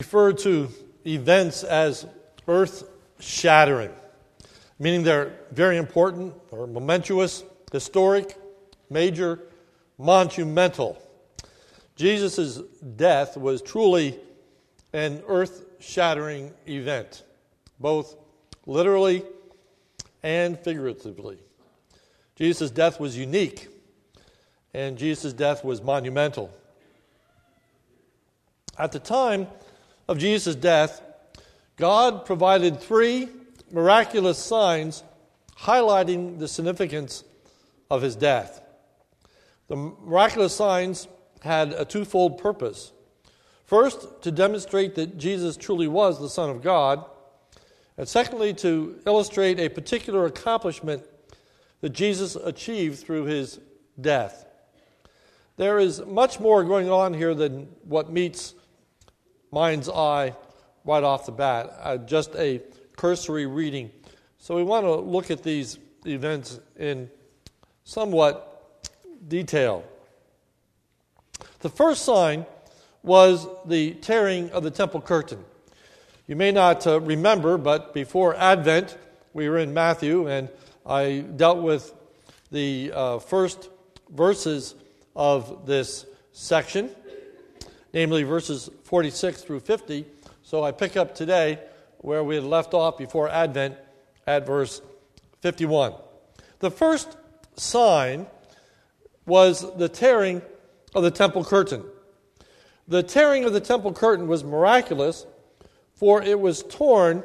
refer to events as earth shattering, meaning they're very important or momentous, historic, major, monumental. Jesus' death was truly an earth shattering event, both literally and figuratively. Jesus' death was unique, and Jesus' death was monumental. At the time of Jesus' death, God provided three miraculous signs highlighting the significance of his death. The miraculous signs had a twofold purpose. First, to demonstrate that Jesus truly was the Son of God, and secondly, to illustrate a particular accomplishment that Jesus achieved through his death. There is much more going on here than what meets mind's eye right off the bat, uh, just a cursory reading. So we want to look at these events in somewhat detail. The first sign was the tearing of the temple curtain. You may not uh, remember, but before Advent, we were in Matthew, and I dealt with the uh, first verses of this section, namely verses 46 through 50. So I pick up today where we had left off before Advent at verse 51. The first sign was the tearing of the temple curtain. The tearing of the temple curtain was miraculous, for it was torn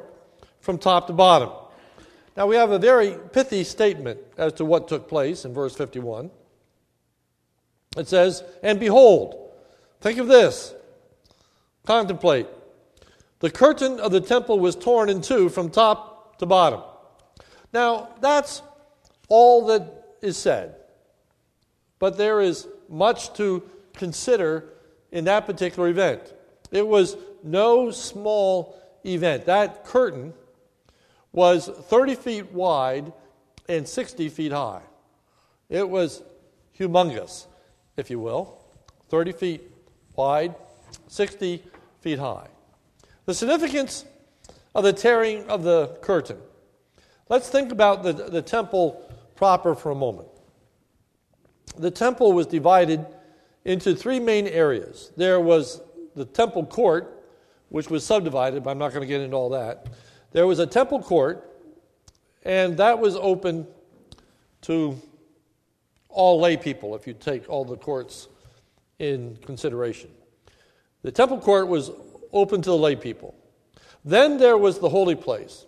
from top to bottom. Now we have a very pithy statement as to what took place in verse 51. It says, And behold, think of this, contemplate. The curtain of the temple was torn in two from top to bottom. Now, that's all that is said. But there is much to consider in that particular event. It was no small event. That curtain was 30 feet wide and 60 feet high. It was humongous, if you will. 30 feet wide, 60 feet high. The significance of the tearing of the curtain. Let's think about the, the temple proper for a moment. The temple was divided into three main areas. There was the temple court, which was subdivided, but I'm not going to get into all that. There was a temple court, and that was open to all lay people, if you take all the courts in consideration. The temple court was open to the lay people. Then there was the holy place.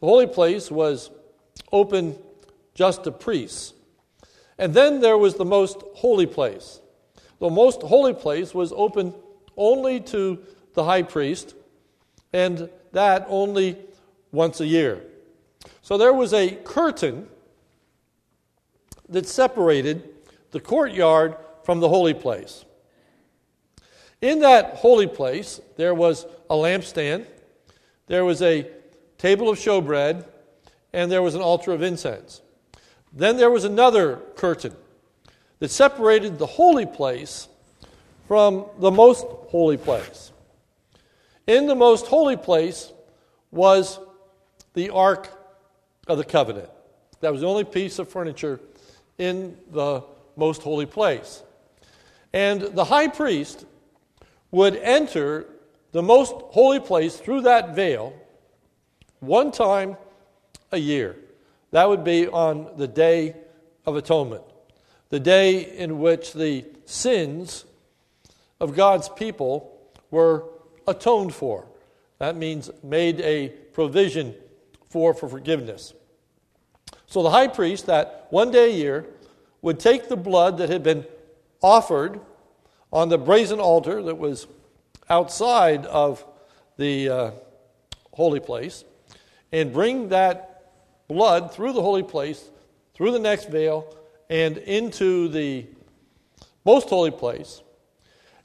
The holy place was open just to priests. And then there was the most holy place. The most holy place was open only to the high priest and that only once a year. So there was a curtain that separated the courtyard from the holy place. In that holy place, there was a lampstand, there was a table of showbread, and there was an altar of incense. Then there was another curtain that separated the holy place from the most holy place. In the most holy place was the Ark of the Covenant. That was the only piece of furniture in the most holy place. And the high priest would enter the most holy place through that veil one time a year. That would be on the Day of Atonement, the day in which the sins of God's people were atoned for. That means made a provision for, for forgiveness. So the high priest, that one day a year, would take the blood that had been offered on the brazen altar that was outside of the uh, holy place and bring that blood through the holy place, through the next veil, and into the most holy place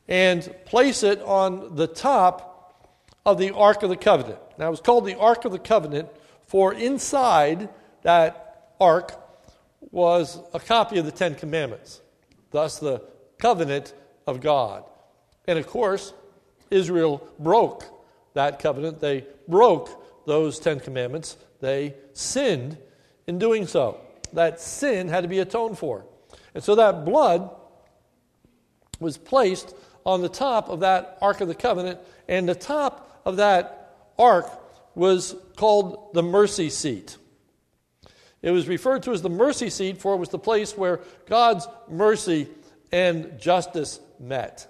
and place it on the top of the Ark of the Covenant. Now, it was called the Ark of the Covenant, for inside that Ark was a copy of the Ten Commandments, thus, the covenant of God. And of course, Israel broke that covenant, they broke those Ten Commandments, they sinned in doing so. That sin had to be atoned for. And so that blood was placed on the top of that Ark of the Covenant, and the top of that ark was called the mercy seat. It was referred to as the mercy seat, for it was the place where God's mercy and justice met.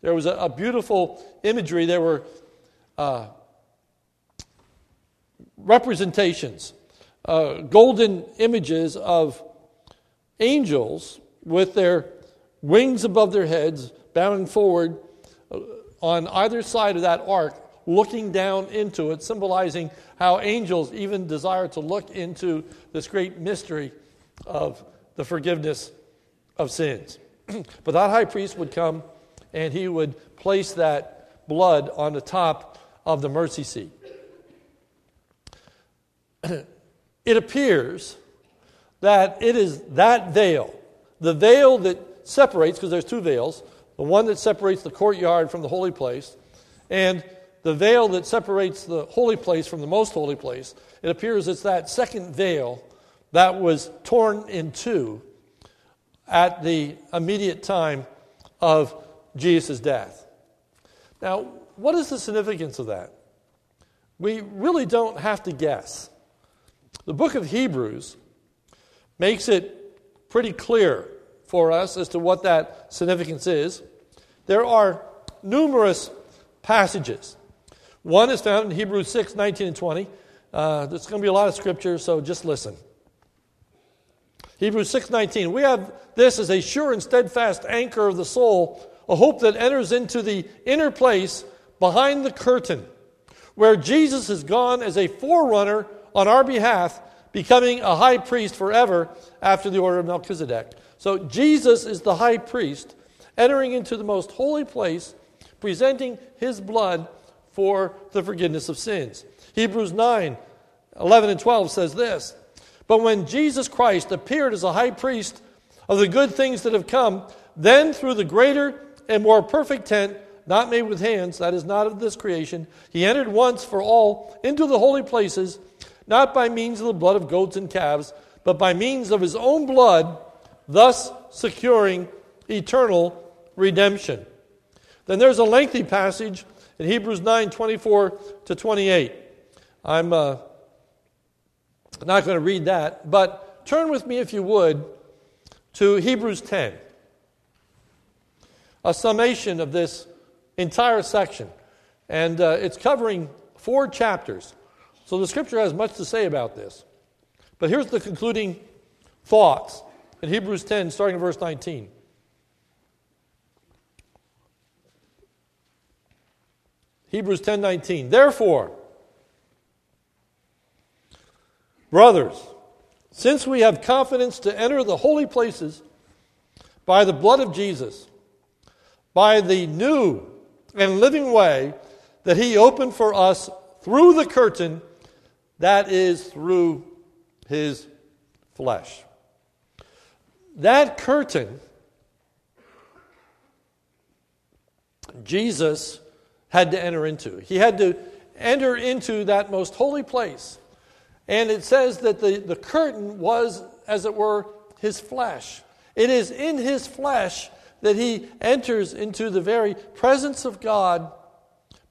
There was a, a beautiful imagery. There were uh, representations, uh, golden images of angels with their wings above their heads, bowing forward uh, on either side of that ark, looking down into it, symbolizing how angels even desire to look into this great mystery of the forgiveness of sins. but that high priest would come and he would place that blood on the top of the mercy seat. it appears that it is that veil, the veil that separates, because there's two veils, the one that separates the courtyard from the holy place, and the veil that separates the holy place from the most holy place. It appears it's that second veil that was torn in two at the immediate time of Jesus' death. Now, what is the significance of that? We really don't have to guess. The book of Hebrews makes it pretty clear for us as to what that significance is. There are numerous passages. One is found in Hebrews 6 19 and 20. Uh, there's going to be a lot of scripture, so just listen. Hebrews 6:19 We have this as a sure and steadfast anchor of the soul, a hope that enters into the inner place behind the curtain, where Jesus has gone as a forerunner on our behalf, becoming a high priest forever after the order of Melchizedek. So Jesus is the high priest entering into the most holy place, presenting his blood for the forgiveness of sins. Hebrews 9 11 and 12 says this But when Jesus Christ appeared as a high priest of the good things that have come, then through the greater and more perfect tent, not made with hands, that is not of this creation, he entered once for all into the holy places, not by means of the blood of goats and calves, but by means of his own blood, thus securing eternal redemption. Then there's a lengthy passage in Hebrews 9 24 to 28. I'm uh, not going to read that, but turn with me, if you would, to Hebrews 10. A summation of this entire section. And uh, it's covering four chapters. So the scripture has much to say about this. But here's the concluding thoughts in Hebrews 10, starting in verse 19. Hebrews 10:19. Therefore, brothers, since we have confidence to enter the holy places by the blood of Jesus, by the new and living way that he opened for us through the curtain that is through his flesh. That curtain Jesus had to enter into. He had to enter into that most holy place. And it says that the, the curtain was, as it were, his flesh. It is in his flesh that he enters into the very presence of God,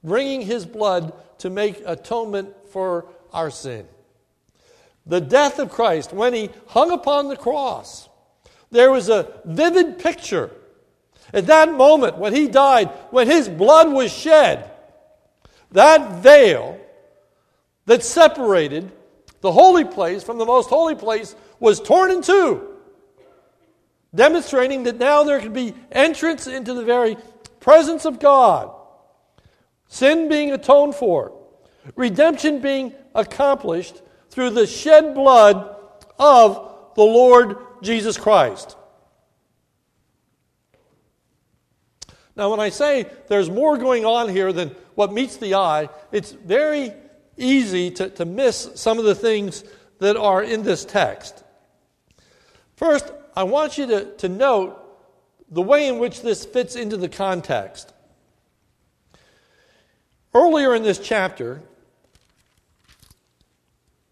bringing his blood to make atonement for our sin. The death of Christ, when he hung upon the cross, there was a vivid picture at that moment, when he died, when his blood was shed, that veil that separated the holy place from the most holy place was torn in two, demonstrating that now there could be entrance into the very presence of God, sin being atoned for, redemption being accomplished through the shed blood of the Lord Jesus Christ. Now, when I say there's more going on here than what meets the eye, it's very easy to, to miss some of the things that are in this text. First, I want you to, to note the way in which this fits into the context. earlier in this chapter,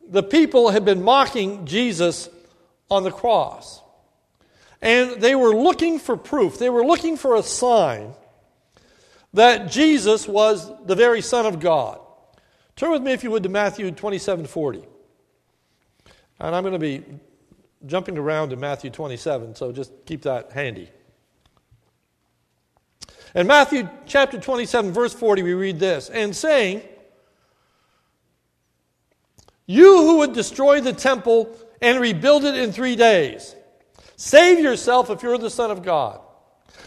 the people had been mocking Jesus on the cross. And they were looking for proof, they were looking for a sign that Jesus was the very Son of God. Turn with me, if you would, to Matthew 27 40. And I'm going to be jumping around in Matthew 27, so just keep that handy. In Matthew chapter 27, verse 40, we read this and saying, You who would destroy the temple and rebuild it in three days, save yourself if you're the Son of God.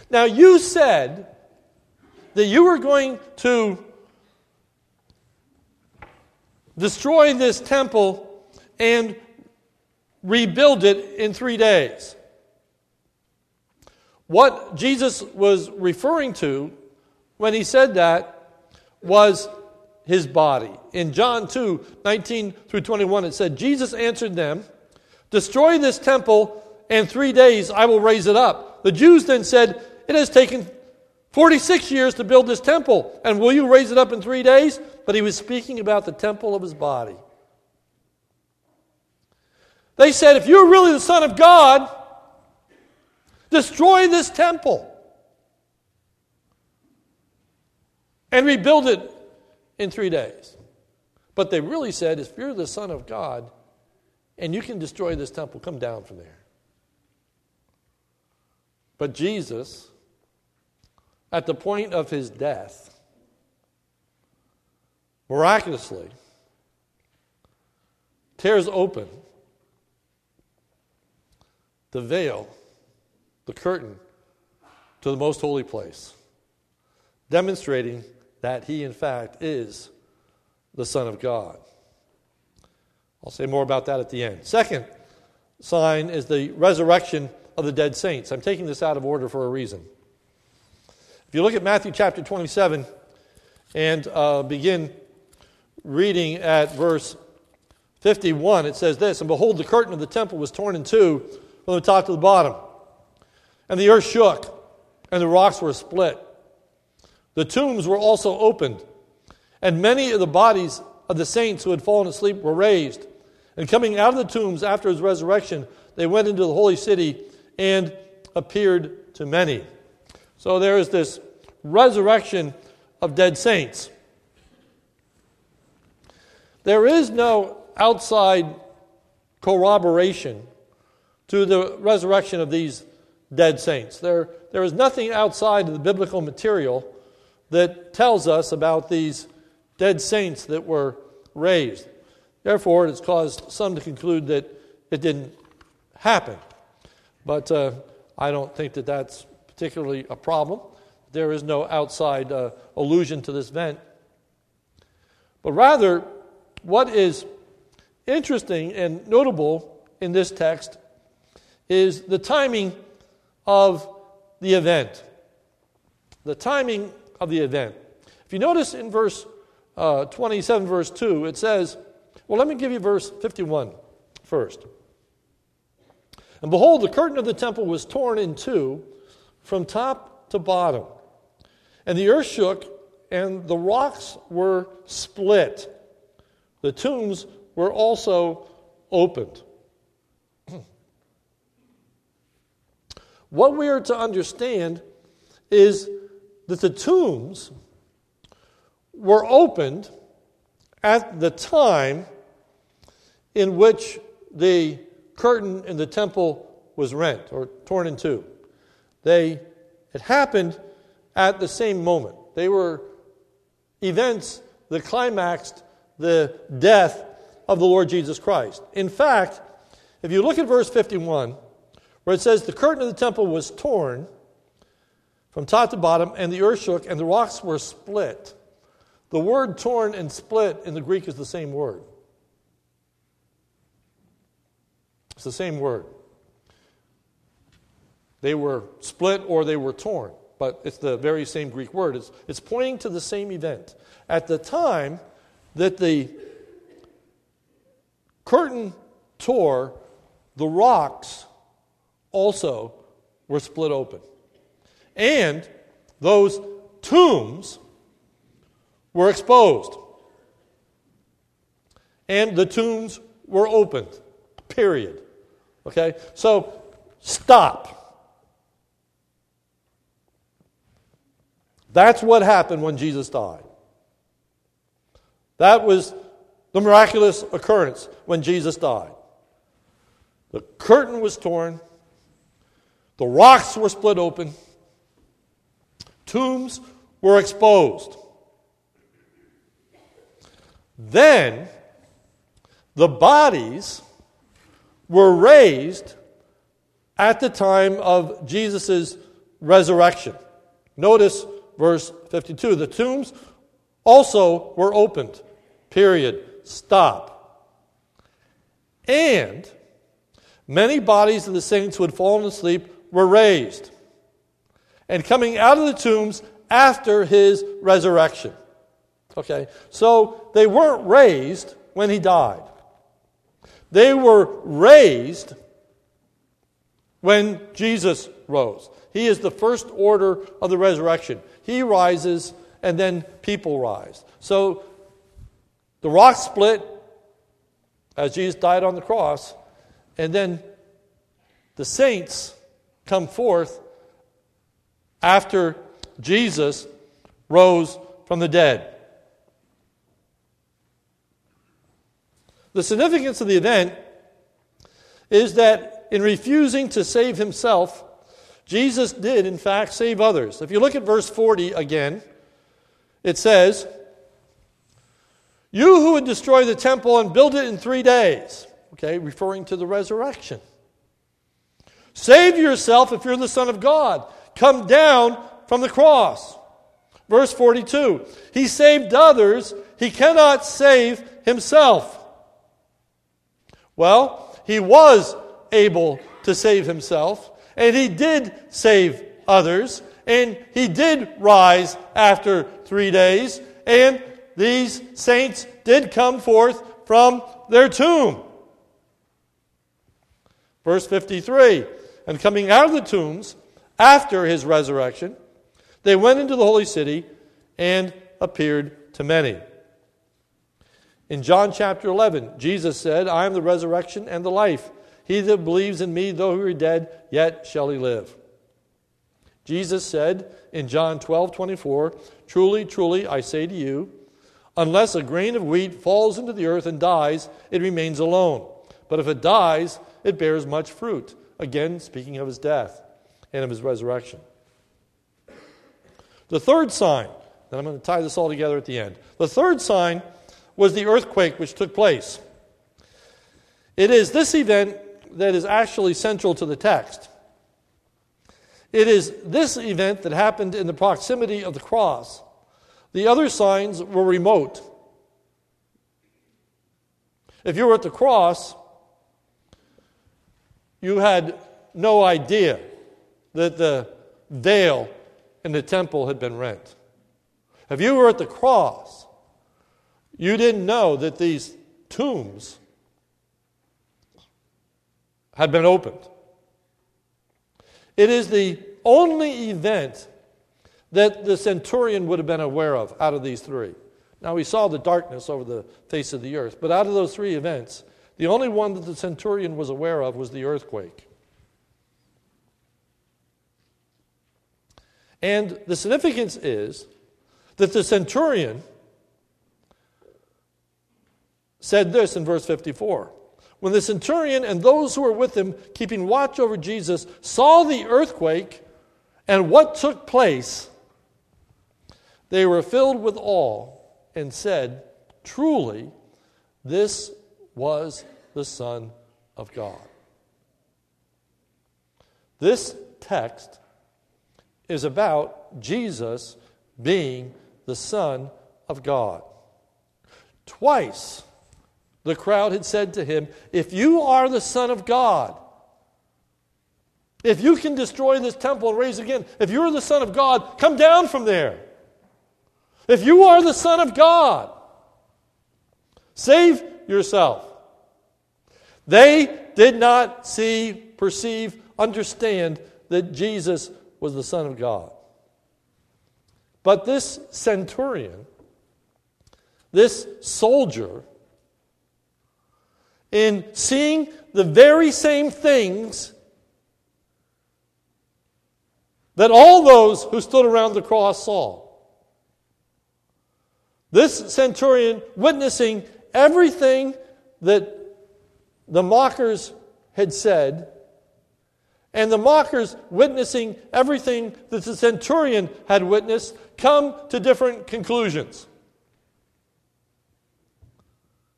Now, you said that you were going to destroy this temple and rebuild it in three days. What Jesus was referring to when he said that was his body. In John 2 19 through 21, it said, Jesus answered them, Destroy this temple, and three days I will raise it up. The Jews then said, It has taken 46 years to build this temple, and will you raise it up in three days? But he was speaking about the temple of his body. They said, If you're really the Son of God, destroy this temple and rebuild it in three days. But they really said, If you're the Son of God and you can destroy this temple, come down from there. But Jesus, at the point of his death, miraculously tears open the veil, the curtain to the most holy place, demonstrating that he, in fact, is the Son of God. I'll say more about that at the end. Second sign is the resurrection of the dead saints. I'm taking this out of order for a reason. If you look at Matthew chapter 27 and uh, begin reading at verse 51, it says this And behold, the curtain of the temple was torn in two from the top to the bottom. And the earth shook, and the rocks were split. The tombs were also opened, and many of the bodies of the saints who had fallen asleep were raised. And coming out of the tombs after his resurrection, they went into the holy city and appeared to many. So there is this resurrection of dead saints. There is no outside corroboration to the resurrection of these dead saints. There, there is nothing outside of the biblical material that tells us about these dead saints that were raised. Therefore, it has caused some to conclude that it didn't happen. But uh, I don't think that that's particularly a problem. There is no outside uh, allusion to this event. But rather, what is interesting and notable in this text is the timing of the event. The timing of the event. If you notice in verse uh, 27, verse 2, it says, well, let me give you verse 51 first. And behold, the curtain of the temple was torn in two from top to bottom. And the earth shook, and the rocks were split. The tombs were also opened. What we are to understand is that the tombs were opened at the time in which the curtain in the temple was rent or torn in two. They, it happened at the same moment. They were events that climaxed the death of the Lord Jesus Christ. In fact, if you look at verse 51, where it says, The curtain of the temple was torn from top to bottom, and the earth shook, and the rocks were split. The word torn and split in the Greek is the same word. It's the same word. They were split or they were torn, but it's the very same Greek word. It's, it's pointing to the same event. At the time that the curtain tore, the rocks also were split open. And those tombs were exposed. And the tombs were opened. Period. Okay? So stop. That's what happened when Jesus died. That was the miraculous occurrence when Jesus died. The curtain was torn, the rocks were split open, tombs were exposed. Then the bodies were raised at the time of Jesus' resurrection. Notice verse 52 the tombs also were opened. Period. Stop. And many bodies of the saints who had fallen asleep were raised and coming out of the tombs after his resurrection. Okay, so they weren't raised when he died. They were raised when Jesus rose. He is the first order of the resurrection. He rises, and then people rise. So the rock split as Jesus died on the cross, and then the saints come forth after Jesus rose from the dead. The significance of the event is that in refusing to save himself, Jesus did, in fact, save others. If you look at verse 40 again, it says, You who would destroy the temple and build it in three days, okay, referring to the resurrection. Save yourself if you're the Son of God. Come down from the cross. Verse 42 He saved others, he cannot save himself. Well, he was able to save himself, and he did save others, and he did rise after three days, and these saints did come forth from their tomb. Verse 53 And coming out of the tombs after his resurrection, they went into the holy city and appeared to many. In John chapter 11, Jesus said, I am the resurrection and the life. He that believes in me, though he were dead, yet shall he live. Jesus said in John 12, 24, Truly, truly, I say to you, unless a grain of wheat falls into the earth and dies, it remains alone. But if it dies, it bears much fruit. Again, speaking of his death and of his resurrection. The third sign, and I'm going to tie this all together at the end. The third sign was the earthquake which took place. It is this event that is actually central to the text. It is this event that happened in the proximity of the cross. The other signs were remote. If you were at the cross, you had no idea that the veil in the temple had been rent. If you were at the cross, you didn't know that these tombs had been opened. It is the only event that the centurion would have been aware of out of these three. Now, we saw the darkness over the face of the earth, but out of those three events, the only one that the centurion was aware of was the earthquake. And the significance is that the centurion said this in verse 54 when the centurion and those who were with him, keeping watch over Jesus, saw the earthquake and what took place, they were filled with awe and said, Truly, this was the Son of God. This text is about Jesus being the Son of God. Twice the crowd had said to him, If you are the Son of God, if you can destroy this temple and raise again, if you're the Son of God, come down from there. If you are the Son of God, save yourself. They did not see, perceive, understand that Jesus was the Son of God. But this centurion this soldier in seeing the very same things that all those who stood around the cross saw. This centurion witnessing everything that the mockers had said, and the mockers witnessing everything that the centurion had witnessed, come to different conclusions.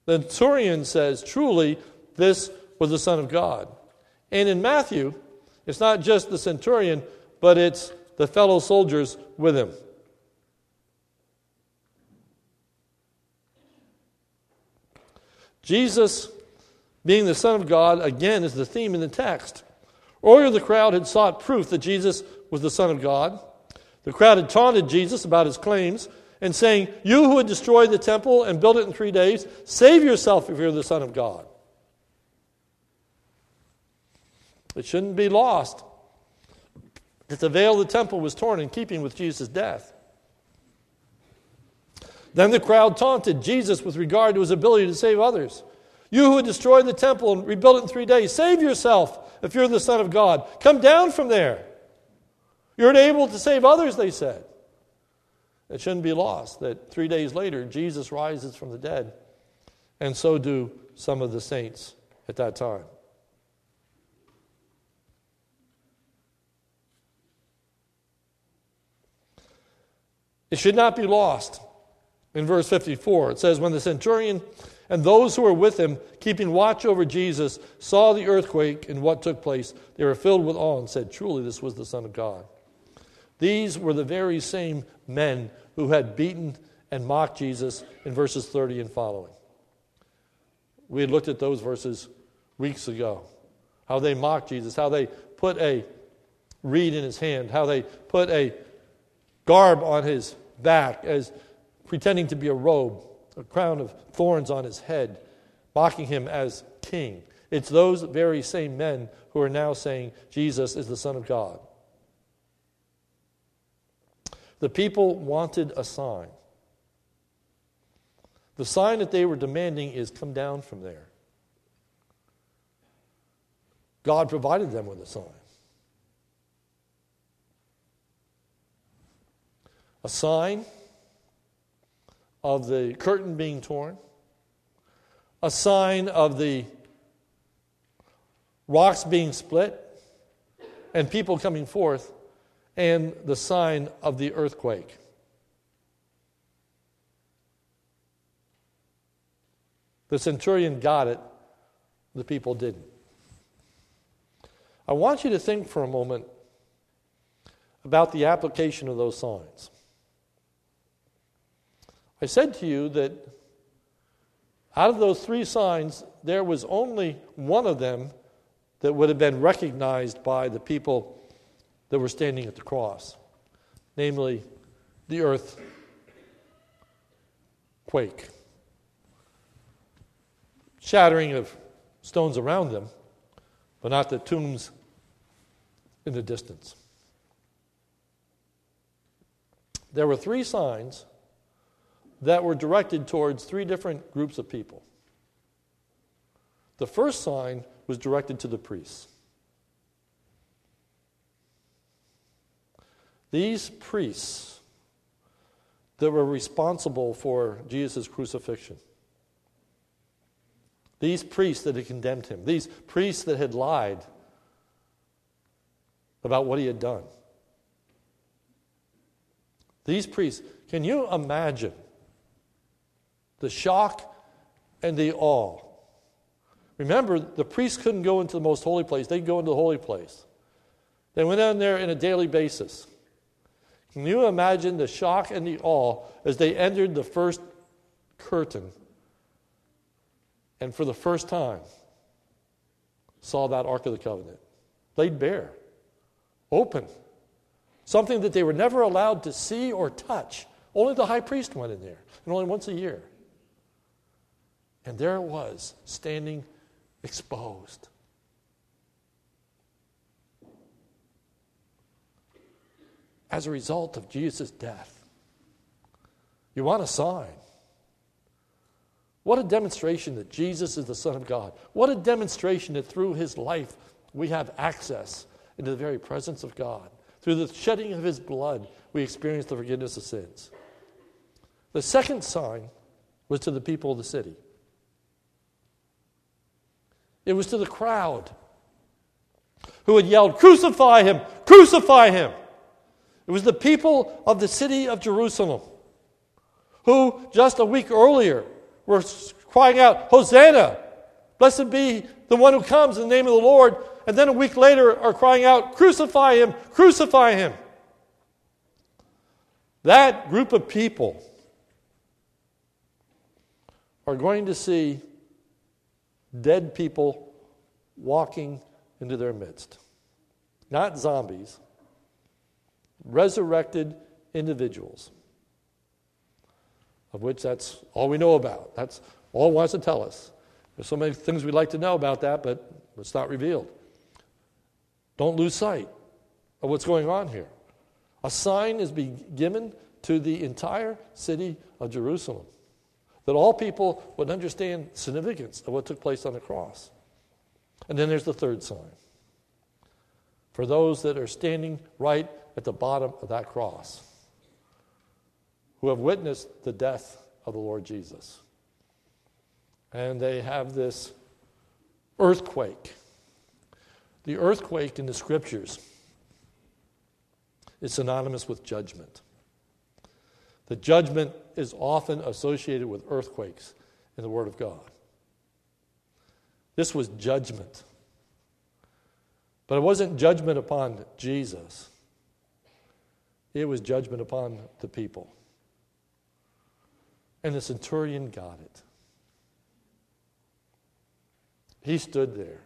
The centurion says, truly, this was the Son of God. And in Matthew, it's not just the centurion, but it's the fellow soldiers with him. Jesus, being the Son of God, again is the theme in the text. Earlier, the crowd had sought proof that Jesus was the Son of God. The crowd had taunted Jesus about his claims and saying, You who would destroy the temple and build it in three days, save yourself if you're the Son of God. It shouldn't be lost that the veil of the temple was torn in keeping with Jesus' death. Then the crowd taunted Jesus with regard to his ability to save others. You who would destroy the temple and rebuild it in three days, save yourself if you're the Son of God. Come down from there. You're unable to save others, they said. It shouldn't be lost that three days later, Jesus rises from the dead, and so do some of the saints at that time. It should not be lost. In verse 54, it says, When the centurion and those who were with him, keeping watch over Jesus, saw the earthquake and what took place, they were filled with awe and said, Truly, this was the Son of God. These were the very same men who had beaten and mocked Jesus in verses 30 and following. We had looked at those verses weeks ago. How they mocked Jesus, how they put a reed in his hand, how they put a garb on his back as pretending to be a robe, a crown of thorns on his head, mocking him as king. It's those very same men who are now saying Jesus is the Son of God. The people wanted a sign. The sign that they were demanding is come down from there. God provided them with a sign. A sign of the curtain being torn, a sign of the rocks being split, and people coming forth and the sign of the earthquake. The centurion got it, the people didn't. I want you to think for a moment about the application of those signs. I said to you that out of those three signs, there was only one of them that would have been recognized by the people that were standing at the cross, namely the earth quake, shattering of stones around them, but not the tombs in the distance. There were three signs that were directed towards three different groups of people. The first sign was directed to the priests. These priests that were responsible for Jesus' crucifixion, these priests that had condemned him, these priests that had lied about what he had done. These priests, can you imagine the shock and the awe? Remember, the priests couldn't go into the most holy place, they'd go into the holy place. They went down there on a daily basis. Can you imagine the shock and the awe as they entered the first curtain and for the first time saw that Ark of the Covenant laid bare, open, something that they were never allowed to see or touch? Only the high priest went in there, and only once a year. And there it was, standing exposed. As a result of Jesus' death. You want a sign. What a demonstration that Jesus is the Son of God. What a demonstration that through his life we have access into the very presence of God. Through the shedding of his blood, we experience the forgiveness of sins. The second sign was to the people of the city, it was to the crowd who had yelled, Crucify him! Crucify him! It was the people of the city of Jerusalem who, just a week earlier, were crying out, Hosanna! Blessed be the one who comes in the name of the Lord. And then a week later are crying out, Crucify him! Crucify him! That group of people are going to see dead people walking into their midst. Not zombies, resurrected individuals, of which that's all we know about. That's all it wants to tell us. There's so many things we'd like to know about that, but it's not revealed. Don't lose sight of what's going on here. A sign is being given to the entire city of Jerusalem that all people would understand significance of what took place on the cross. And then there's the third sign for those that are standing right at the bottom of that cross, who have witnessed the death of the Lord Jesus. And they have this earthquake. The earthquake in the scriptures is synonymous with judgment. The judgment is often associated with earthquakes in the Word of God. This was judgment. But it wasn't judgment upon Jesus, it was judgment upon the people. And the centurion got it. He stood there.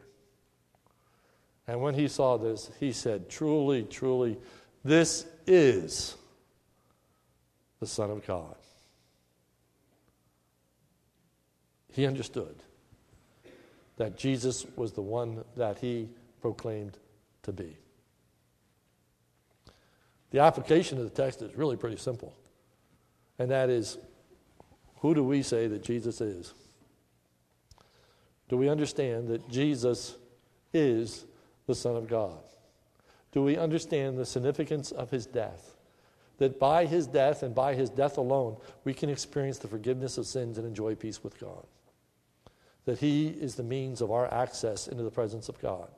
And when he saw this, he said, Truly, truly, this is the Son of God. He understood that Jesus was the one that he proclaimed to be. The application of the text is really pretty simple, and that is who do we say that Jesus is? Do we understand that Jesus is the Son of God? Do we understand the significance of his death? That by his death and by his death alone, we can experience the forgiveness of sins and enjoy peace with God. That he is the means of our access into the presence of God.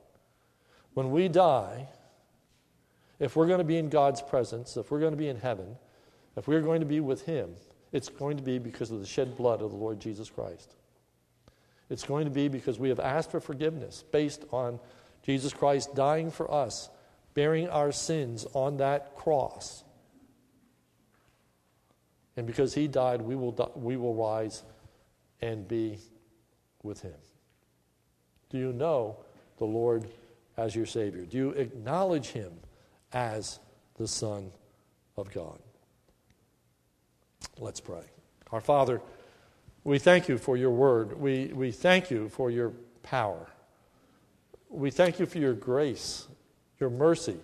When we die, if we're going to be in God's presence, if we're going to be in heaven, if we're going to be with him, it's going to be because of the shed blood of the Lord Jesus Christ. It's going to be because we have asked for forgiveness based on Jesus Christ dying for us, bearing our sins on that cross. And because he died, we will, die, we will rise and be with him. Do you know the Lord as your Savior? Do you acknowledge him as the Son of God? Let's pray. Our Father, we thank you for your word. We, we thank you for your power. We thank you for your grace, your mercy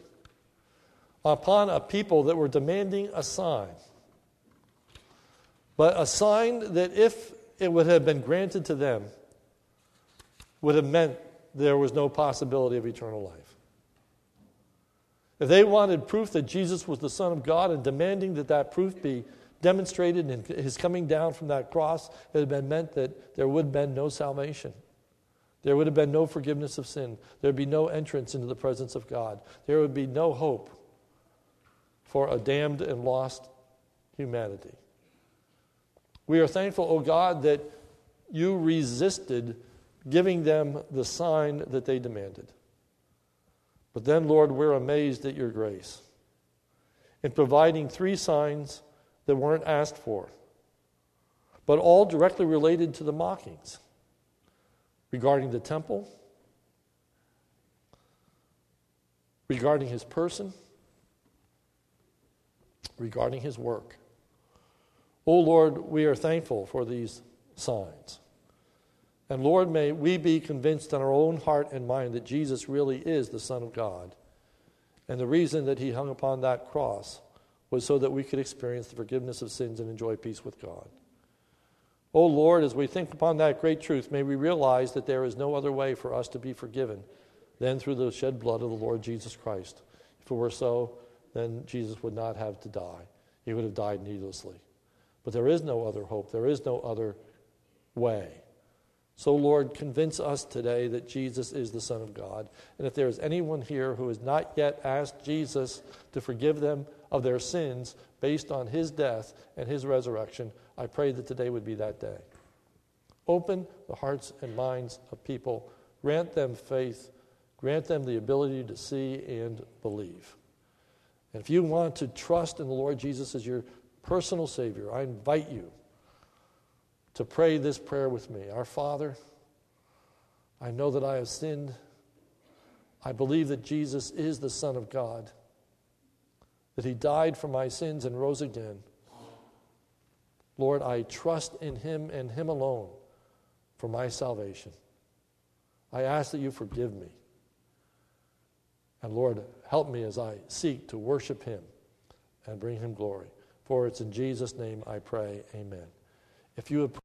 upon a people that were demanding a sign. But a sign that, if it would have been granted to them, would have meant there was no possibility of eternal life. If they wanted proof that Jesus was the Son of God and demanding that that proof be demonstrated in his coming down from that cross, it had been meant that there would have been no salvation. There would have been no forgiveness of sin. There would be no entrance into the presence of God. There would be no hope for a damned and lost humanity. We are thankful, O oh God, that you resisted giving them the sign that they demanded. But then, Lord, we're amazed at your grace in providing three signs that weren't asked for, but all directly related to the mockings regarding the temple, regarding his person, regarding his work. Oh Lord, we are thankful for these signs. And Lord, may we be convinced in our own heart and mind that Jesus really is the Son of God. And the reason that he hung upon that cross was so that we could experience the forgiveness of sins and enjoy peace with God. O Lord, as we think upon that great truth, may we realize that there is no other way for us to be forgiven than through the shed blood of the Lord Jesus Christ. If it were so, then Jesus would not have to die. He would have died needlessly. But there is no other hope, there is no other way. So, Lord, convince us today that Jesus is the Son of God. And if there is anyone here who has not yet asked Jesus to forgive them of their sins based on his death and his resurrection, I pray that today would be that day. Open the hearts and minds of people, grant them faith, grant them the ability to see and believe. And if you want to trust in the Lord Jesus as your personal Savior, I invite you to pray this prayer with me. Our Father, I know that I have sinned. I believe that Jesus is the Son of God, that He died for my sins and rose again. Lord, I trust in Him and Him alone for my salvation. I ask that you forgive me. And Lord, help me as I seek to worship Him and bring Him glory. For it's in Jesus' name I pray. Amen. If you would